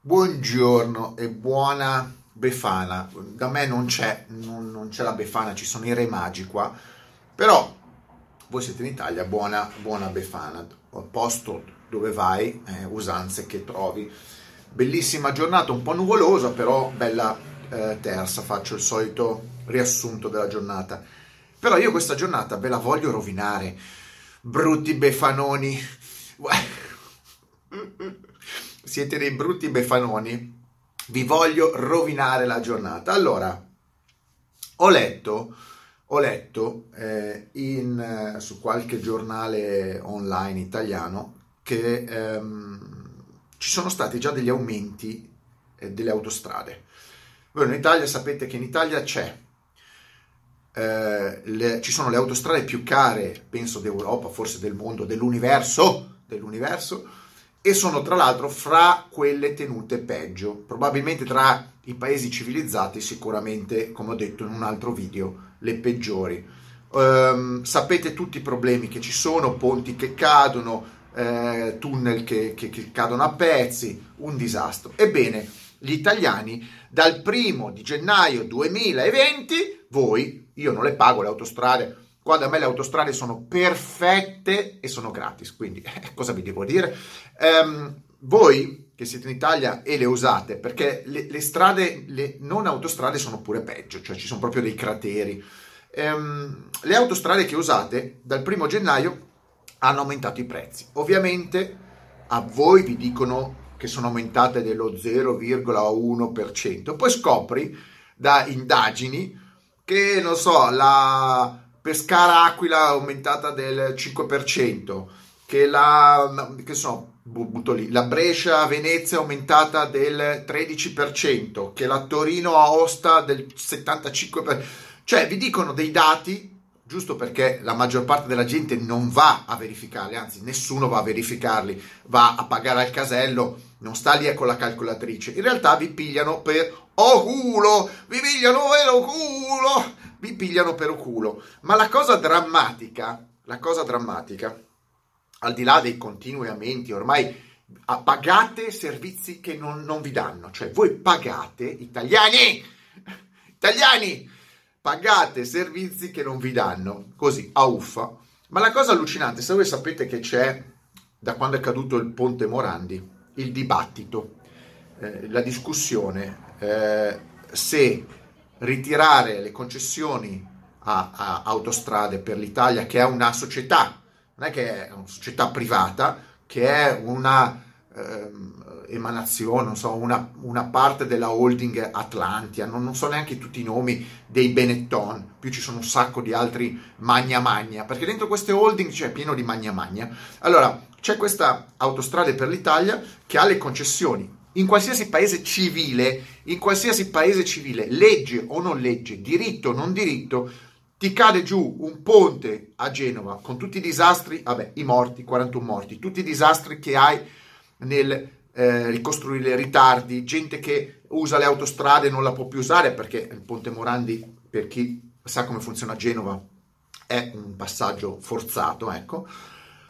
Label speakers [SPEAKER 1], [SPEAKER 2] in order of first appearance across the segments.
[SPEAKER 1] Buongiorno e buona Befana. Da me non c'è, non, non c'è la Befana, ci sono i re magi qua. Però voi siete in Italia, buona, buona Befana. Posto dove vai, eh, usanze che trovi. Bellissima giornata, un po' nuvolosa, però bella eh, terza. Faccio il solito riassunto della giornata. Però io questa giornata ve la voglio rovinare. Brutti befanoni. siete dei brutti befanoni, vi voglio rovinare la giornata. Allora, ho letto, ho letto eh, in, eh, su qualche giornale online italiano che ehm, ci sono stati già degli aumenti eh, delle autostrade. Voi in Italia sapete che in Italia c'è eh, le, ci sono le autostrade più care, penso d'Europa, forse del mondo, dell'universo, dell'universo e sono tra l'altro fra quelle tenute peggio, probabilmente tra i paesi civilizzati sicuramente, come ho detto in un altro video, le peggiori. Um, sapete tutti i problemi che ci sono, ponti che cadono, eh, tunnel che, che, che cadono a pezzi, un disastro. Ebbene, gli italiani dal primo di gennaio 2020, voi, io non le pago le autostrade, Qua da me le autostrade sono perfette e sono gratis, quindi eh, cosa vi devo dire? Um, voi che siete in Italia e le usate, perché le, le, strade, le non autostrade sono pure peggio, cioè ci sono proprio dei crateri. Um, le autostrade che usate dal primo gennaio hanno aumentato i prezzi. Ovviamente a voi vi dicono che sono aumentate dello 0,1%, poi scopri da indagini che, non so, la Pescara Aquila aumentata del 5%, che la, che so, lì, la Brescia Venezia aumentata del 13%, che la Torino Aosta del 75%. Cioè vi dicono dei dati giusto perché la maggior parte della gente non va a verificarli, anzi nessuno va a verificarli, va a pagare al casello, non sta lì con la calcolatrice. In realtà vi pigliano per oh culo, vi pigliano per culo, vi pigliano per culo. Ma la cosa drammatica, la cosa drammatica, al di là dei continui aumenti, ormai pagate servizi che non, non vi danno, cioè voi pagate, italiani, italiani, pagate servizi che non vi danno, così, a uffa. Ma la cosa allucinante, se voi sapete che c'è, da quando è caduto il ponte Morandi, il dibattito, eh, la discussione, eh, se ritirare le concessioni a, a, autostrade per l'Italia, che è una società, non è che è una società privata, che è una eh, emanazione, non so, una, una, parte della holding Atlantia, non, non, so neanche tutti i nomi dei Benetton, più ci sono un sacco di altri magna magna, perché dentro queste holding c'è pieno di magna magna. Allora, c'è questa autostrade per l'Italia che ha le concessioni in qualsiasi paese civile, in qualsiasi paese civile, legge o non legge, diritto o non diritto, ti cade giù un ponte a Genova con tutti i disastri, vabbè, i morti, 41 morti, tutti i disastri che hai nel eh, ricostruire ritardi, gente che usa le autostrade e non la può più usare perché il ponte Morandi, per chi sa come funziona a Genova, è un passaggio forzato, ecco.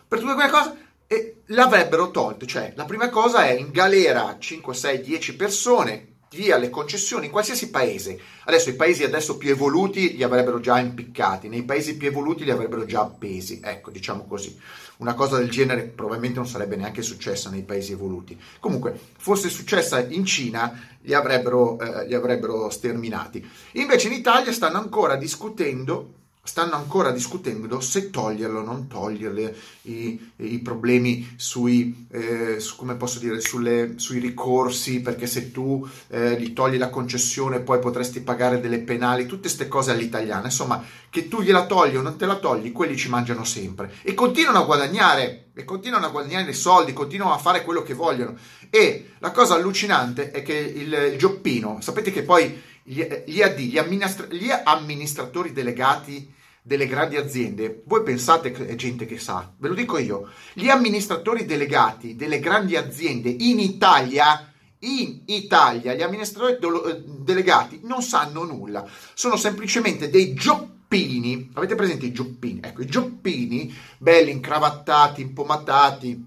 [SPEAKER 1] Per tutte quelle cose e l'avrebbero tolto, cioè la prima cosa è in galera 5, 6, 10 persone, via le concessioni in qualsiasi paese. Adesso i paesi adesso più evoluti li avrebbero già impiccati, nei paesi più evoluti li avrebbero già appesi, ecco, diciamo così. Una cosa del genere probabilmente non sarebbe neanche successa nei paesi evoluti. Comunque, fosse successa in Cina, li avrebbero, eh, li avrebbero sterminati. Invece in Italia stanno ancora discutendo stanno ancora discutendo se toglierlo o non toglierle i, i problemi sui, eh, su, come posso dire, sulle, sui ricorsi, perché se tu eh, gli togli la concessione poi potresti pagare delle penali, tutte queste cose all'italiana, insomma, che tu gliela togli o non te la togli, quelli ci mangiano sempre e continuano a guadagnare, e continuano a guadagnare soldi, continuano a fare quello che vogliono. E la cosa allucinante è che il, il gioppino, sapete che poi gli, gli AD, gli, amministra- gli amministratori delegati delle grandi aziende, voi pensate che è gente che sa, ve lo dico io, gli amministratori delegati delle grandi aziende in Italia, in Italia, gli amministratori de- delegati non sanno nulla, sono semplicemente dei gioppini, avete presente i gioppini? Ecco, i gioppini, belli, incravattati, impomatati,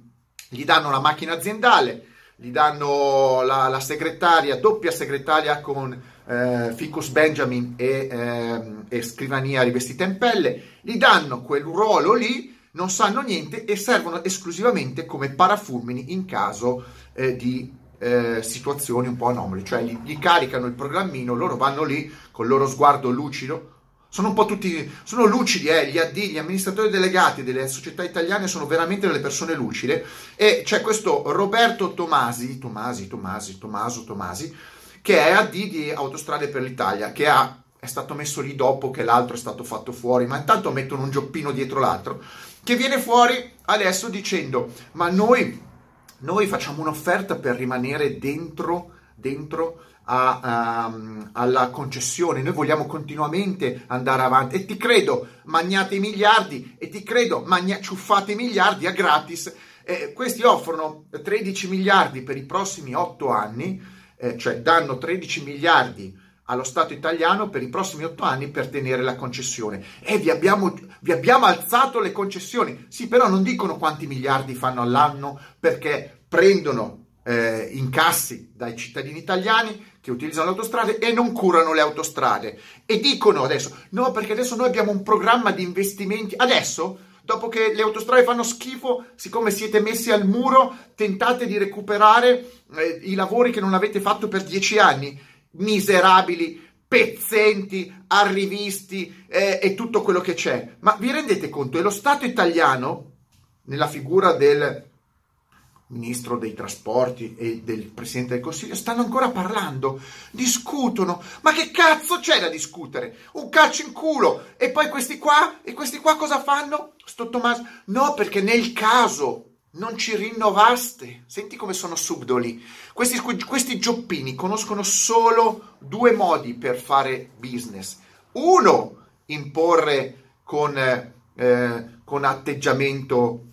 [SPEAKER 1] gli danno la macchina aziendale, gli danno la, la segretaria, doppia segretaria con eh, Ficus Benjamin e, eh, e scrivania rivestita in pelle, gli danno quel ruolo lì, non sanno niente e servono esclusivamente come parafulmini in caso eh, di eh, situazioni un po' anomali, cioè gli, gli, caricano il programmino, loro vanno lì con il loro sguardo lucido, sono un po' tutti, sono lucidi, eh, gli AD, gli amministratori delegati delle società italiane sono veramente delle persone lucide e c'è questo Roberto Tomasi, Tomasi, Tomasi, Tommaso Tomasi, che è AD di Autostrade per l'Italia, che ha, è stato messo lì dopo che l'altro è stato fatto fuori, ma intanto mettono un gioppino dietro l'altro, che viene fuori adesso dicendo, ma noi, noi facciamo un'offerta per rimanere dentro, dentro a, a, alla concessione, noi vogliamo continuamente andare avanti e ti credo, magnate i miliardi e ti credo, magna, ciuffate i miliardi a gratis. Eh, questi offrono 13 miliardi per i prossimi 8 anni, eh, cioè danno 13 miliardi allo Stato italiano per i prossimi 8 anni per tenere la concessione. E vi abbiamo, vi abbiamo alzato le concessioni. Sì, però non dicono quanti miliardi fanno all'anno perché prendono eh, incassi dai cittadini italiani che utilizzano le autostrade e non curano le autostrade e dicono adesso no perché adesso noi abbiamo un programma di investimenti adesso dopo che le autostrade fanno schifo siccome siete messi al muro tentate di recuperare eh, i lavori che non avete fatto per dieci anni. Miserabili pezzenti arrivisti eh, e tutto quello che c'è. Ma vi rendete conto? È lo Stato italiano nella figura del ministro dei trasporti e del presidente del consiglio stanno ancora parlando, discutono. Ma che cazzo c'è da discutere? Un calcio in culo. E poi questi qua, e questi qua cosa fanno? Sto Tommaso, no, perché nel caso non ci rinnovaste. Senti come sono subdoli. Questi, questi gioppini conoscono solo due modi per fare business. Uno, imporre con, eh, con atteggiamento,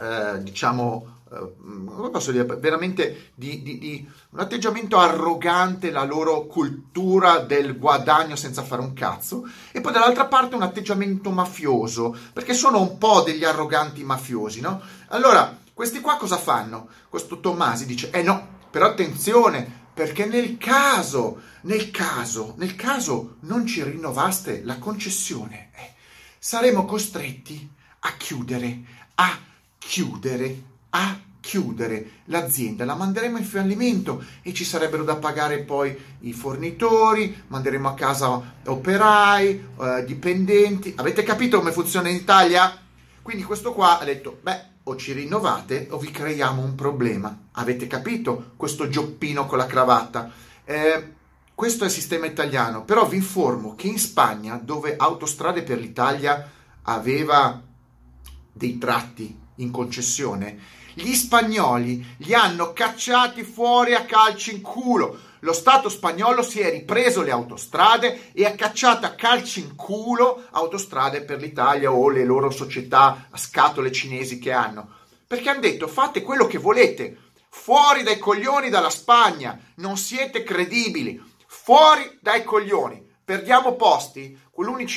[SPEAKER 1] eh, diciamo, come posso dire, veramente di, di, di, un atteggiamento arrogante, la loro cultura del guadagno senza fare un cazzo, e poi dall'altra parte un atteggiamento mafioso, perché sono un po' degli arroganti mafiosi, no? Allora, questi qua cosa fanno? Questo Tommasi dice, eh no, però attenzione, perché nel caso, nel caso, nel caso non ci rinnovaste la concessione, eh, saremo costretti a chiudere, a chiudere a chiudere l'azienda, la manderemo in fallimento e ci sarebbero da pagare poi i fornitori, manderemo a casa operai, eh, dipendenti. Avete capito come funziona in Italia? Quindi questo qua ha detto, beh, o ci rinnovate o vi creiamo un problema. Avete capito questo gioppino con la cravatta? Eh, questo è il sistema italiano, però vi informo che in Spagna, dove Autostrade per l'Italia aveva dei tratti in concessione, gli spagnoli li hanno cacciati fuori a calci in culo. Lo Stato spagnolo si è ripreso le autostrade e ha cacciato a calci in culo autostrade per l'Italia o le loro società a scatole cinesi che hanno. Perché hanno detto fate quello che volete, fuori dai coglioni dalla Spagna, non siete credibili, fuori dai coglioni. Perdiamo posti,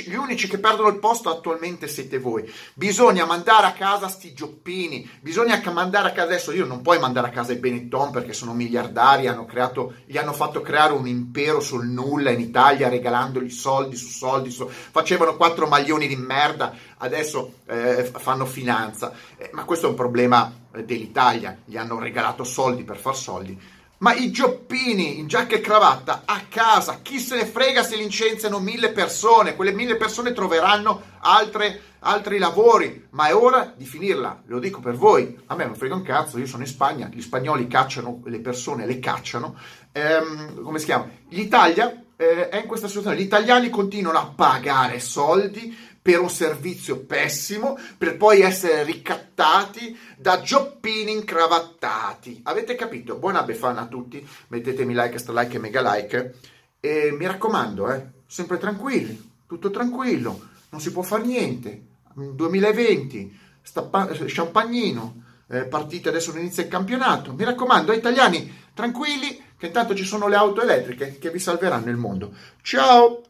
[SPEAKER 1] gli unici che perdono il posto attualmente siete voi. Bisogna mandare a casa sti gioppini, bisogna mandare a casa adesso. Io non puoi mandare a casa i Benetton perché sono miliardari, hanno creato, gli hanno fatto creare un impero sul nulla in Italia regalandogli soldi su soldi. Su, facevano quattro maglioni di merda, adesso eh, fanno finanza. Eh, ma questo è un problema dell'Italia, gli hanno regalato soldi per far soldi ma i gioppini in giacca e cravatta a casa, chi se ne frega se licenziano mille persone, quelle mille persone troveranno altre, altri lavori, ma è ora di finirla, lo dico per voi, a me non frega un cazzo, io sono in Spagna, gli spagnoli cacciano le persone, le cacciano, ehm, come si chiama? L'Italia eh, è in questa situazione, gli italiani continuano a pagare soldi per un servizio pessimo, per poi essere ricattati da gioppini incravattati. Avete capito? Buona befana a tutti, mettetemi like, sta like e mega like. E mi raccomando, eh, sempre tranquilli, tutto tranquillo, non si può fare niente. 2020, stappa- champagnino, eh, partite adesso inizia il campionato. Mi raccomando, italiani, tranquilli, che intanto ci sono le auto elettriche che vi salveranno il mondo. Ciao!